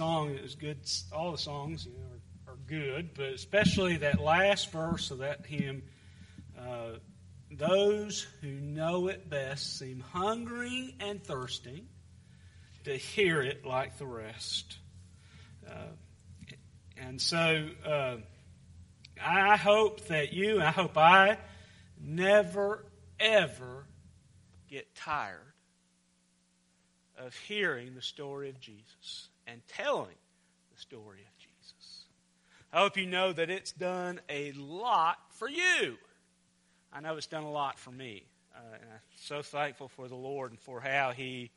song is good. All the songs you know, are, are, good, but especially that last verse of that hymn. Uh, those who know it best seem hungering and thirsting to hear it like the rest. Uh, and so uh, I hope that you, I hope I never, ever get tired of hearing the story of Jesus and telling the story of Jesus. I hope you know that it's done a lot for you. I know it's done a lot for me. Uh, and I'm so thankful for the Lord and for how He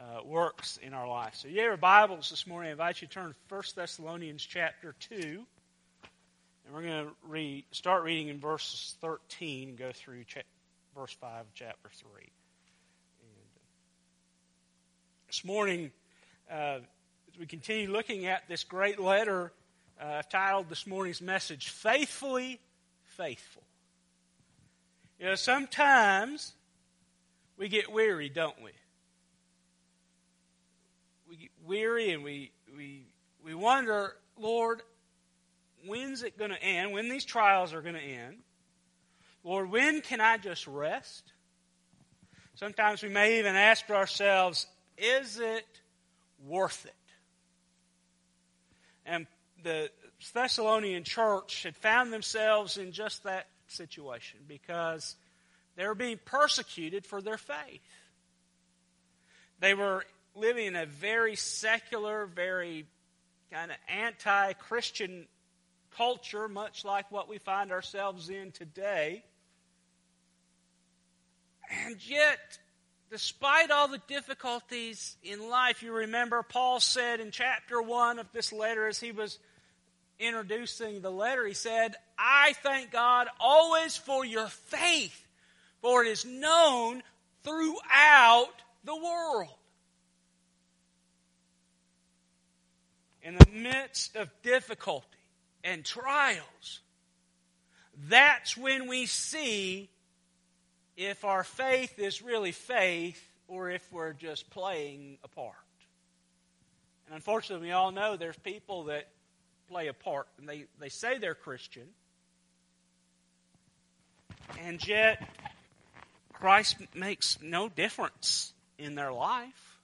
uh, works in our life. So, have your Bibles this morning. I invite you to turn to 1 Thessalonians chapter 2. And we're going to start reading in verses 13 and go through cha- verse 5 of chapter 3. And this morning, uh, we continue looking at this great letter, uh, titled this morning's message, Faithfully Faithful. You know, sometimes we get weary, don't we? We get weary and we, we, we wonder, Lord, when's it going to end? When these trials are going to end? Lord, when can I just rest? Sometimes we may even ask ourselves, is it worth it? And the Thessalonian church had found themselves in just that situation because they were being persecuted for their faith. They were living in a very secular, very kind of anti Christian culture, much like what we find ourselves in today. And yet, despite all the difficulties in life, you remember Paul said in chapter 1 of this letter as he was introducing the letter, he said, I thank God always for your faith, for it is known throughout the world. In the midst of difficulty and trials, that's when we see if our faith is really faith or if we're just playing a part. And unfortunately, we all know there's people that play a part. And they, they say they're Christian, and yet Christ makes no difference in their life.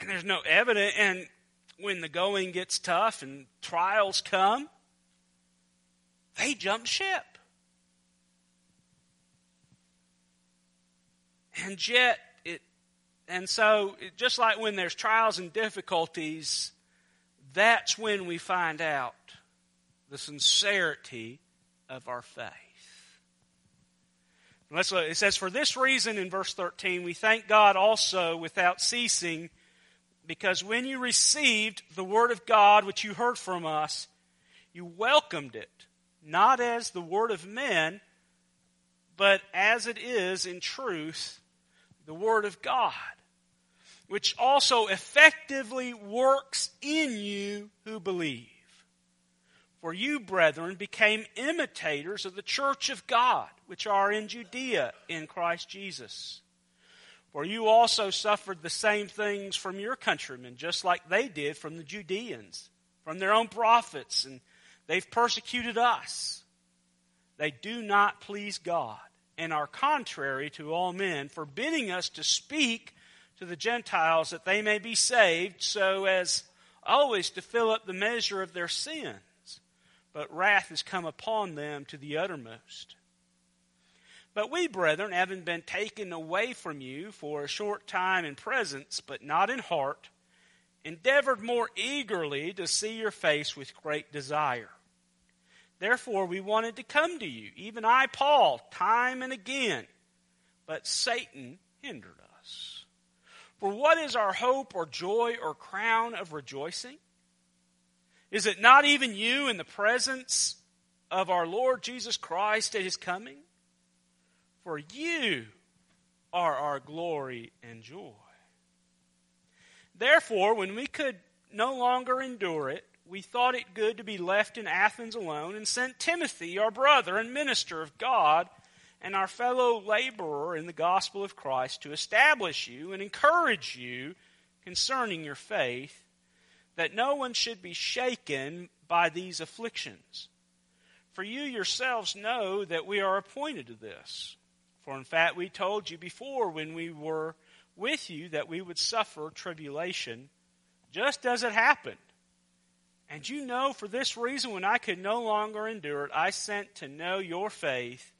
And there's no evidence. And when the going gets tough and trials come, they jump ship. And yet, it, and so, just like when there's trials and difficulties, that's when we find out the sincerity of our faith. Let's look. It says, For this reason, in verse 13, we thank God also without ceasing, because when you received the word of God which you heard from us, you welcomed it, not as the word of men, but as it is in truth, the word of God which also effectively works in you who believe. For you, brethren, became imitators of the church of God, which are in Judea in Christ Jesus. For you also suffered the same things from your countrymen, just like they did from the Judeans, from their own prophets, and they've persecuted us. They do not please God, and are contrary to all men, forbidding us to speak to the Gentiles that they may be saved, so as always to fill up the measure of their sins. But wrath has come upon them to the uttermost. But we, brethren, having been taken away from you for a short time in presence, but not in heart, endeavored more eagerly to see your face with great desire. Therefore, we wanted to come to you, even I, Paul, time and again, but Satan hindered us. For what is our hope or joy or crown of rejoicing? Is it not even you in the presence of our Lord Jesus Christ at his coming? For you are our glory and joy. Therefore, when we could no longer endure it, we thought it good to be left in Athens alone and sent Timothy, our brother and minister of God and our fellow laborer in the gospel of Christ to establish you and encourage you concerning your faith, that no one should be shaken by these afflictions. For you yourselves know that we are appointed to this. For in fact, we told you before when we were with you that we would suffer tribulation, just as it happened. And you know, for this reason, when I could no longer endure it, I sent to know your faith,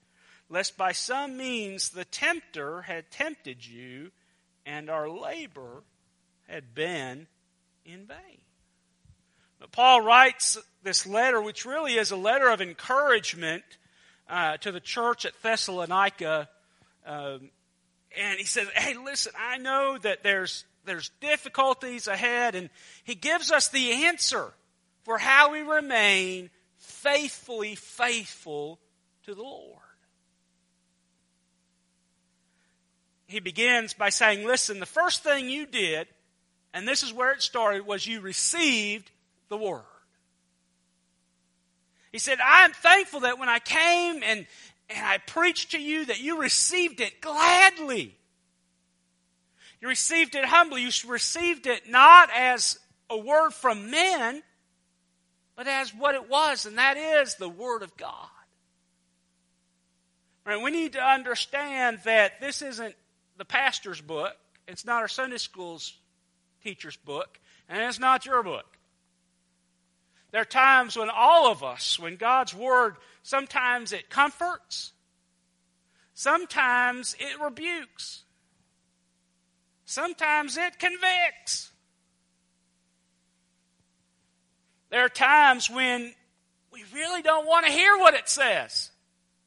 lest by some means the tempter had tempted you, and our labor had been in vain. But Paul writes this letter, which really is a letter of encouragement uh, to the church at Thessalonica. Um, and he says, Hey, listen, I know that there's, there's difficulties ahead, and he gives us the answer for how we remain faithfully faithful to the Lord. He begins by saying, Listen, the first thing you did, and this is where it started, was you received the Word. He said, I'm thankful that when I came and, and I preached to you that you received it gladly. You received it humbly. You received it not as a word from men, but as what it was, and that is the Word of God. Right, we need to understand that this isn't the pastor's book, it's not our Sunday school's teacher's book, and it's not your book. There are times when all of us, when God's Word, sometimes it comforts, sometimes it rebukes, sometimes it convicts. There are times when we really don't want to hear what it says.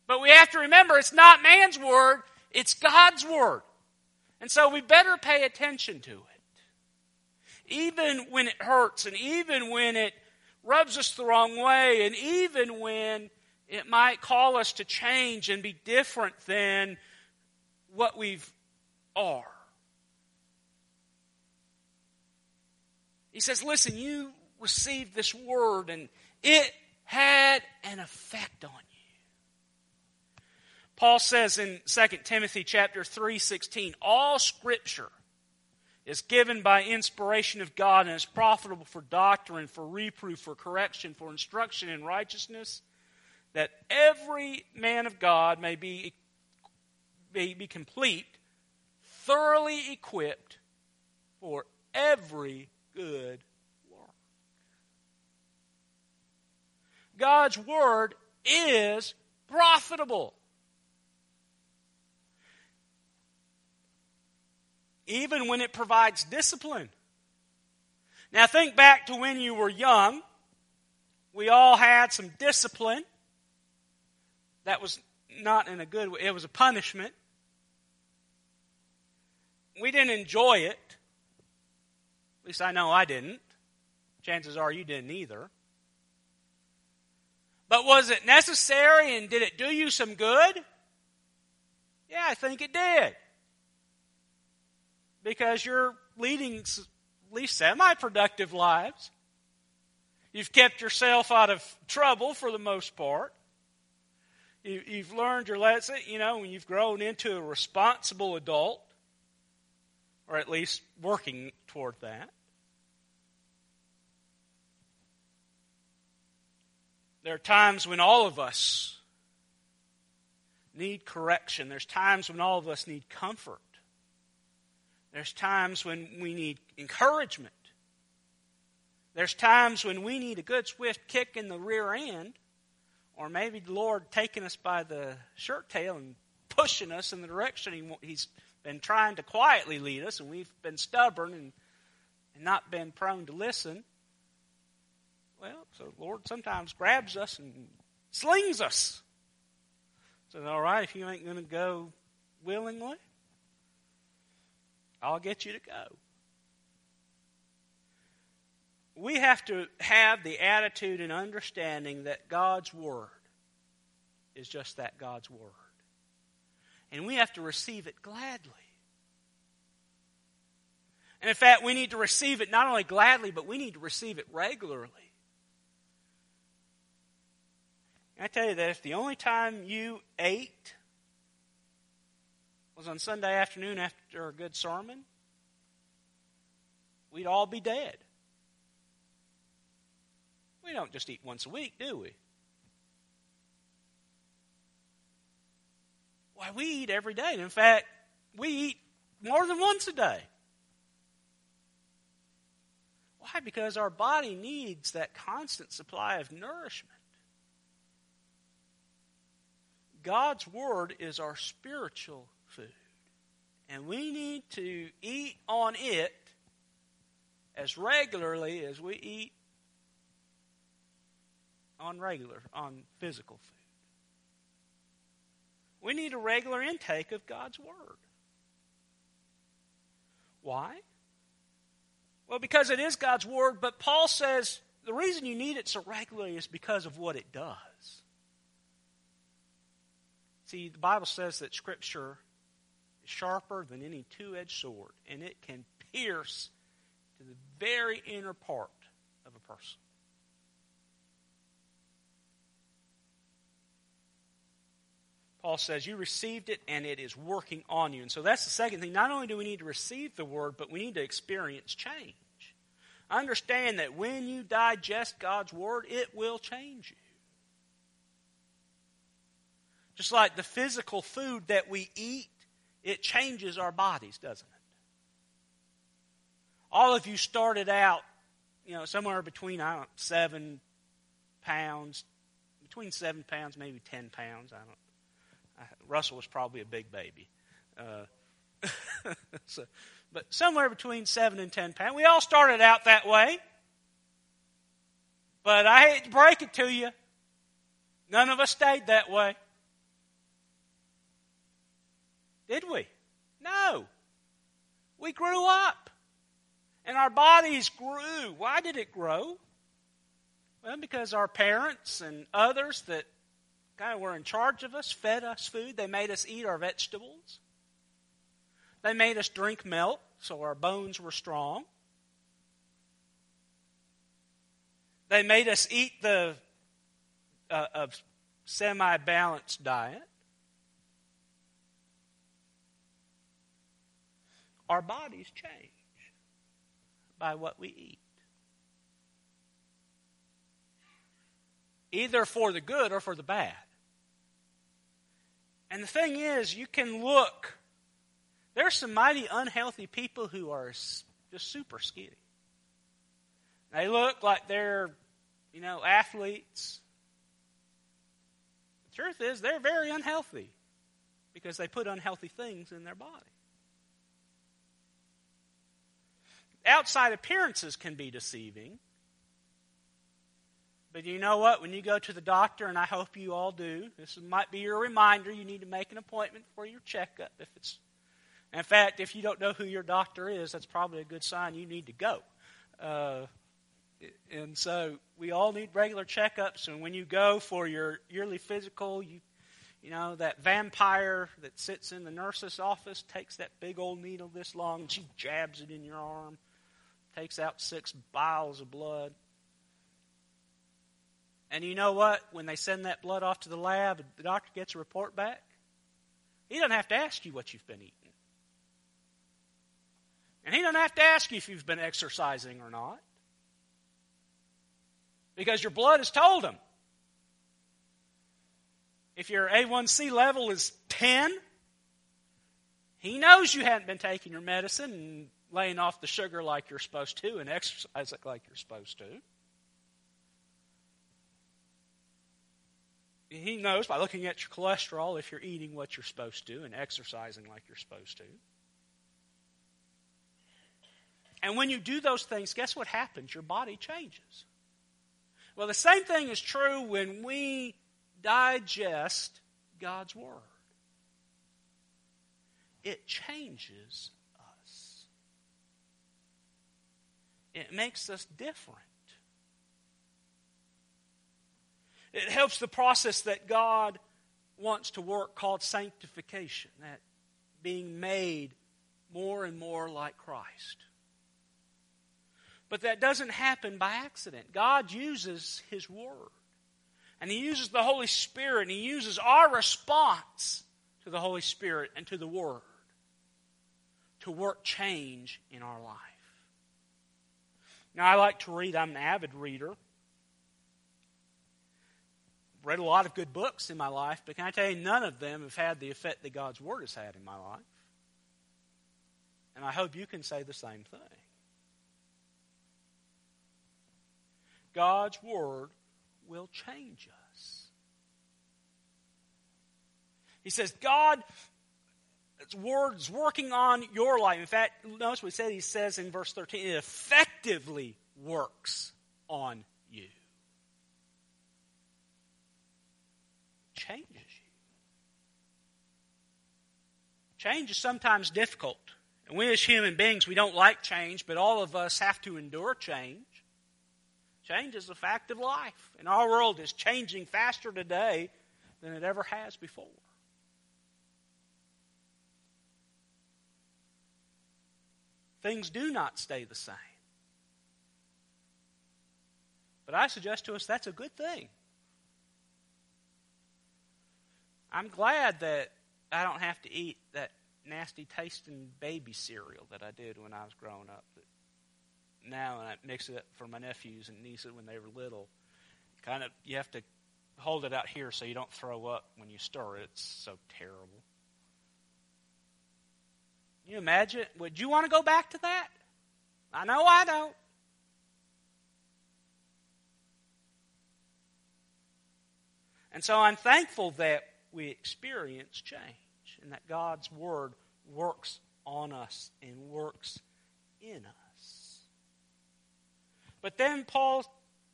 But we have to remember it's not man's word, it's God's word. And so we better pay attention to it. Even when it hurts and even when it rubs us the wrong way, and even when it might call us to change and be different than what we've are. He says, Listen, you received this word and it had an effect on you. Paul says in 2 Timothy chapter 3:16, all scripture is given by inspiration of God and is profitable for doctrine, for reproof, for correction, for instruction in righteousness, that every man of God may be, may be complete, thoroughly equipped for every good work. God's Word is profitable. even when it provides discipline. Now, think back to when you were young. We all had some discipline. That was not in a good way, it was a punishment. We didn't enjoy it. At least I know I didn't. Chances are you didn't either. But was it necessary and did it do you some good? Yeah, I think it did because you're leading at least semi productive lives. You've kept yourself out of trouble for the most part. You've learned your lesson, you know, when you've grown into a responsible adult, or at least working toward that. There are times when all of us need correction. There's times when all of us need comfort. There's times when we need encouragement. There's times when we need a good swift kick in the rear end, or maybe the Lord taking us by the shirt tail and pushing us in the direction he, He's been trying to quietly lead us, and we've been stubborn and, and not been prone to listen. Well, so the Lord sometimes grabs us and slings us. Says, all right, if you ain't going to go willingly, I'll get you to go. We have to have the attitude and understanding that God's Word is just that God's Word. And we have to receive it gladly. And in fact, we need to receive it not only gladly, but we need to receive it regularly. I tell you that if the only time you ate was on Sunday afternoon after a good sermon, we'd all be dead. We don't just eat once a week, do we? Why, we eat every day. In fact, we eat more than once a day. Why? Because our body needs that constant supply of nourishment. God's Word is our spiritual food. And we need to eat on it as regularly as we eat on regular, on physical food. We need a regular intake of God's Word. Why? Well, because it is God's Word, but Paul says the reason you need it so regularly is because of what it does. See, the Bible says that Scripture is sharper than any two edged sword, and it can pierce to the very inner part of a person. Paul says, You received it and it is working on you. And so that's the second thing. Not only do we need to receive the word, but we need to experience change. Understand that when you digest God's word, it will change you. Just like the physical food that we eat, it changes our bodies, doesn't it? All of you started out, you know, somewhere between, I don't know, seven pounds, between seven pounds, maybe ten pounds. I don't Russell was probably a big baby. Uh, so, but somewhere between seven and ten pounds. We all started out that way. But I hate to break it to you. None of us stayed that way. Did we? No. We grew up. And our bodies grew. Why did it grow? Well, because our parents and others that kind of were in charge of us, fed us food. They made us eat our vegetables. They made us drink milk so our bones were strong. They made us eat the uh, semi balanced diet. Our bodies change by what we eat. Either for the good or for the bad. And the thing is, you can look. There's some mighty unhealthy people who are just super skinny. They look like they're, you know, athletes. The truth is, they're very unhealthy because they put unhealthy things in their body. Outside appearances can be deceiving. But you know what? When you go to the doctor, and I hope you all do, this might be your reminder. You need to make an appointment for your checkup. If it's, in fact, if you don't know who your doctor is, that's probably a good sign you need to go. Uh, and so we all need regular checkups. And when you go for your yearly physical, you, you know, that vampire that sits in the nurse's office takes that big old needle this long, and she jabs it in your arm, takes out six vials of blood. And you know what? When they send that blood off to the lab, the doctor gets a report back. He doesn't have to ask you what you've been eating. And he doesn't have to ask you if you've been exercising or not. Because your blood has told him. If your A1C level is 10, he knows you haven't been taking your medicine laying off the sugar like you're supposed to and exercising like you're supposed to. he knows by looking at your cholesterol if you're eating what you're supposed to and exercising like you're supposed to. And when you do those things, guess what happens? Your body changes. Well, the same thing is true when we digest God's Word. It changes us, it makes us different. It helps the process that God wants to work called sanctification, that being made more and more like Christ. But that doesn't happen by accident. God uses His Word. And He uses the Holy Spirit, and He uses our response to the Holy Spirit and to the Word to work change in our life. Now, I like to read, I'm an avid reader. read a lot of good books in my life, but can I tell you, none of them have had the effect that God's Word has had in my life. And I hope you can say the same thing. God's Word will change us. He says, God's Word is working on your life. In fact, notice what he said. He says in verse 13, it effectively works on you. Changes you. Change is sometimes difficult. And we as human beings, we don't like change, but all of us have to endure change. Change is a fact of life. And our world is changing faster today than it ever has before. Things do not stay the same. But I suggest to us that's a good thing. I'm glad that I don't have to eat that nasty tasting baby cereal that I did when I was growing up. Now, and I mix it up for my nephews and nieces when they were little, kind of you have to hold it out here so you don't throw up when you stir it. It's so terrible. You imagine? Would you want to go back to that? I know I don't. And so I'm thankful that we experience change and that God's Word works on us and works in us. But then Paul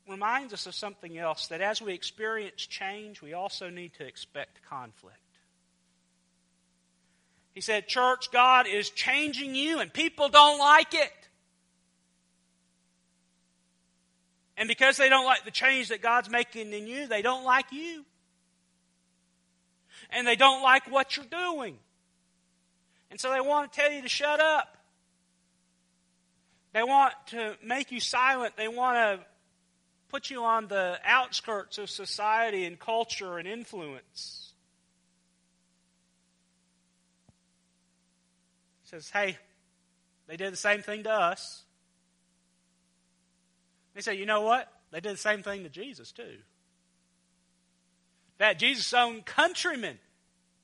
reminds us of something else that as we experience change, we also need to expect conflict. He said, Church, God is changing you, and people don't like it. And because they don't like the change that God's making in you, they don't like you and they don't like what you're doing. And so they want to tell you to shut up. They want to make you silent. They want to put you on the outskirts of society and culture and influence. He says, hey, they did the same thing to us. They say, you know what? They did the same thing to Jesus, too that Jesus' own countrymen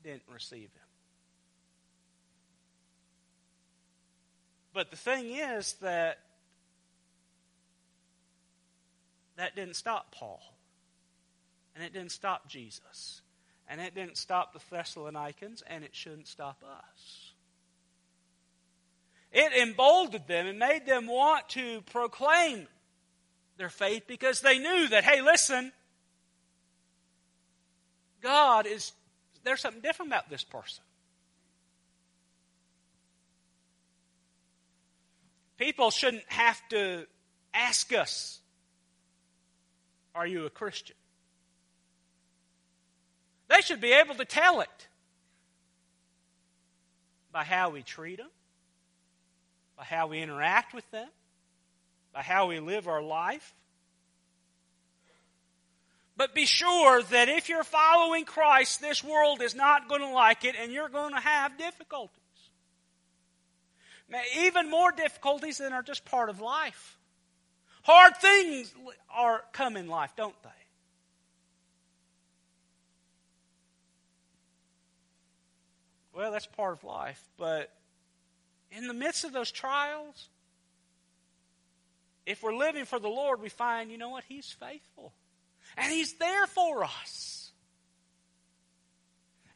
didn't receive him. But the thing is that that didn't stop Paul. And it didn't stop Jesus. And it didn't stop the Thessalonians, and it shouldn't stop us. It emboldened them and made them want to proclaim their faith because they knew that, hey, listen, God is, there's something different about this person. People shouldn't have to ask us, Are you a Christian? They should be able to tell it by how we treat them, by how we interact with them, by how we live our life. But be sure that if you're following Christ, this world is not going to like it and you're going to have difficulties. Even more difficulties than are just part of life. Hard things are come in life, don't they? Well, that's part of life. But in the midst of those trials, if we're living for the Lord, we find, you know what? He's faithful. And He's there for us.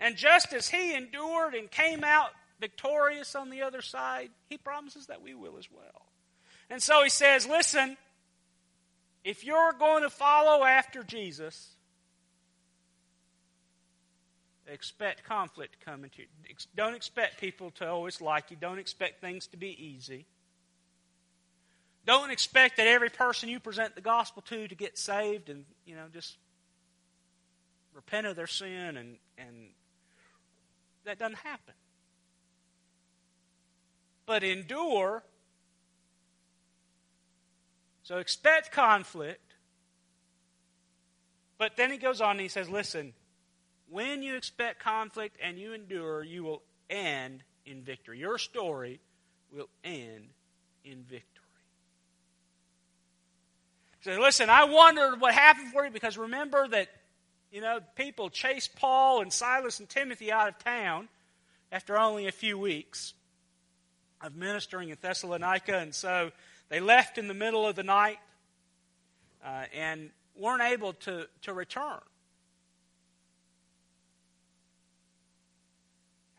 And just as He endured and came out victorious on the other side, He promises that we will as well. And so He says, listen, if you're going to follow after Jesus, expect conflict to come into you. Don't expect people to always like you. Don't expect things to be easy. Don't expect that every person you present the gospel to to get saved and, you know, just repent of their sin and, and that doesn't happen. But endure. So expect conflict. But then he goes on and he says, listen, when you expect conflict and you endure, you will end in victory. Your story will end in victory. Say, listen, I wondered what happened for you because remember that You know, people chased Paul and Silas and Timothy out of town after only a few weeks of ministering in Thessalonica, and so they left in the middle of the night uh, and weren't able to, to return.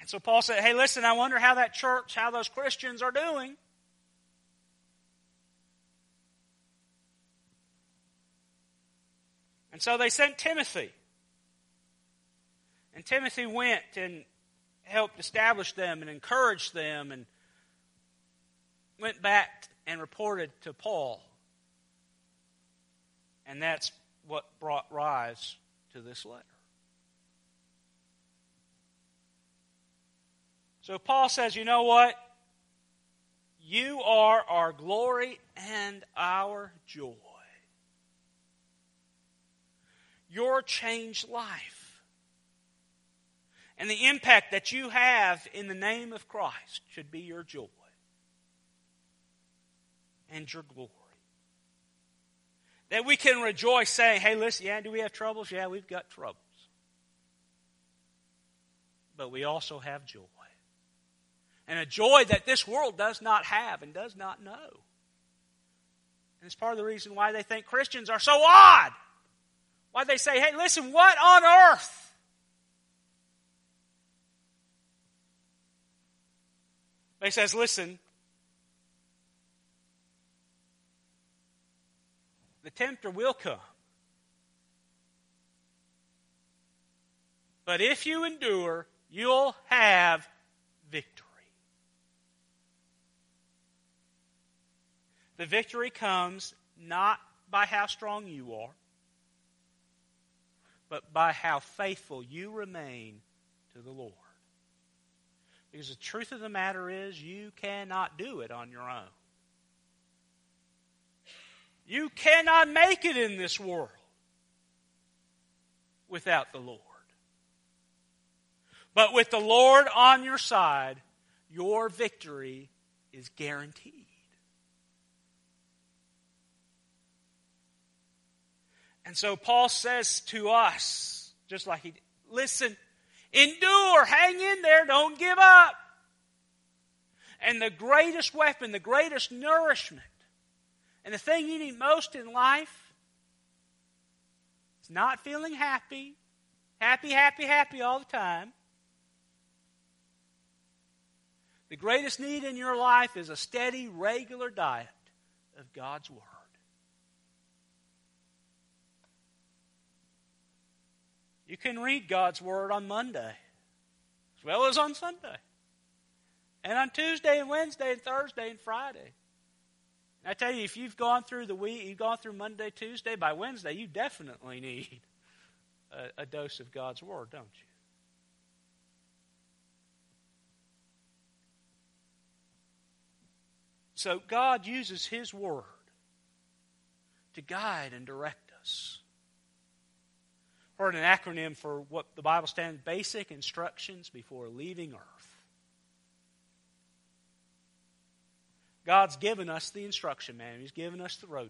So Paul said, Hey, listen, I wonder how that church, how those Christians are doing. And so they sent Timothy. And Timothy went and helped establish them and encouraged them and went back and reported to Paul. And that's what brought rise to this letter. So Paul says, you know what? You are our glory and our joy. Your changed life and the impact that you have in the name of Christ should be your joy and your glory. That we can rejoice saying, hey, listen, yeah, do we have troubles? Yeah, we've got troubles. But we also have joy and a joy that this world does not have and does not know. And it's part of the reason why they think Christians are so odd. Why they say, hey, listen, what on earth? They says, listen, the tempter will come. But if you endure, you'll have victory. The victory comes not by how strong you are, but by how faithful you remain to the Lord. Because the truth of the matter is, you cannot do it on your own. You cannot make it in this world without the Lord. But with the Lord on your side, your victory is guaranteed. And so Paul says to us, just like he listen, endure, hang in there, don't give up. And the greatest weapon, the greatest nourishment, and the thing you need most in life is not feeling happy, happy, happy, happy all the time. The greatest need in your life is a steady, regular diet of God's Word. You can read God's Word on Monday as well as on Sunday. And on Tuesday and Wednesday and Thursday and Friday. And I tell you, if you've gone through the week, you've gone through Monday, Tuesday, by Wednesday, you definitely need a, a dose of God's Word, don't you? So God uses His Word to guide and direct us heard an acronym for what the Bible stands basic instructions before leaving earth. God's given us the instruction manual, He's given us the roadmap.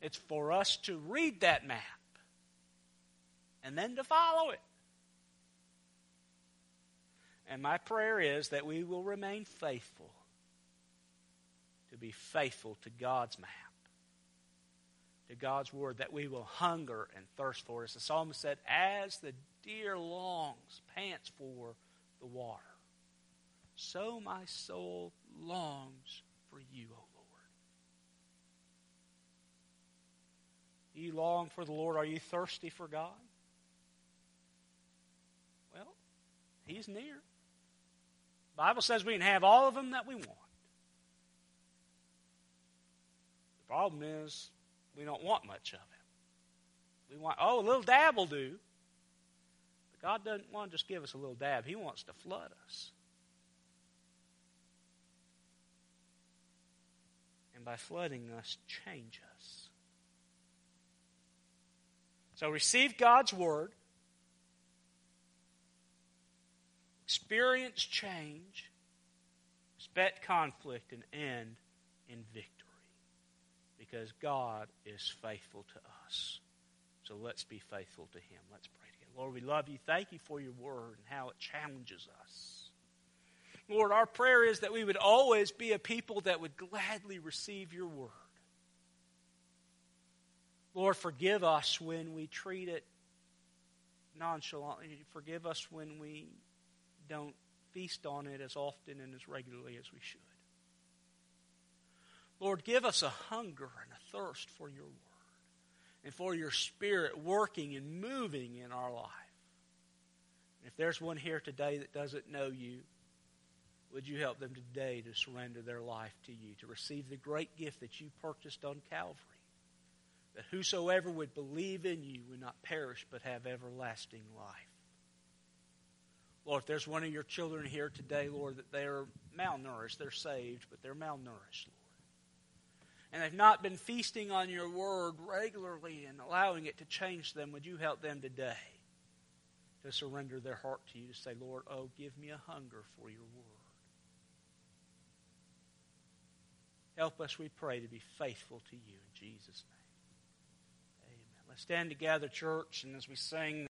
It's for us to read that map and then to follow it. And my prayer is that we will remain faithful to be faithful to God's map to God's word, that we will hunger and thirst for. As the psalmist said, as the deer longs, pants for the water, so my soul longs for you, O Lord. You long for the Lord. Are you thirsty for God? Well, He's near. The Bible says we can have all of them that we want. The problem is we don't want much of it. We want, oh, a little dab will do. But God doesn't want to just give us a little dab, He wants to flood us. And by flooding us, change us. So receive God's word, experience change, expect conflict, and end in victory because God is faithful to us. So let's be faithful to Him. Let's pray together. Lord, we love you. Thank you for your word and how it challenges us. Lord, our prayer is that we would always be a people that would gladly receive your word. Lord, forgive us when we treat it nonchalantly. Forgive us when we don't feast on it as often and as regularly as we should. Lord, give us a hunger and a thirst for your word and for your spirit working and moving in our life. If there's one here today that doesn't know you, would you help them today to surrender their life to you, to receive the great gift that you purchased on Calvary? That whosoever would believe in you would not perish but have everlasting life. Lord, if there's one of your children here today, Lord, that they're malnourished, they're saved, but they're malnourished. And they've not been feasting on your word regularly and allowing it to change them, would you help them today to surrender their heart to you, to say, Lord, oh, give me a hunger for your word. Help us, we pray, to be faithful to you in Jesus' name. Amen. Let's stand together, church, and as we sing.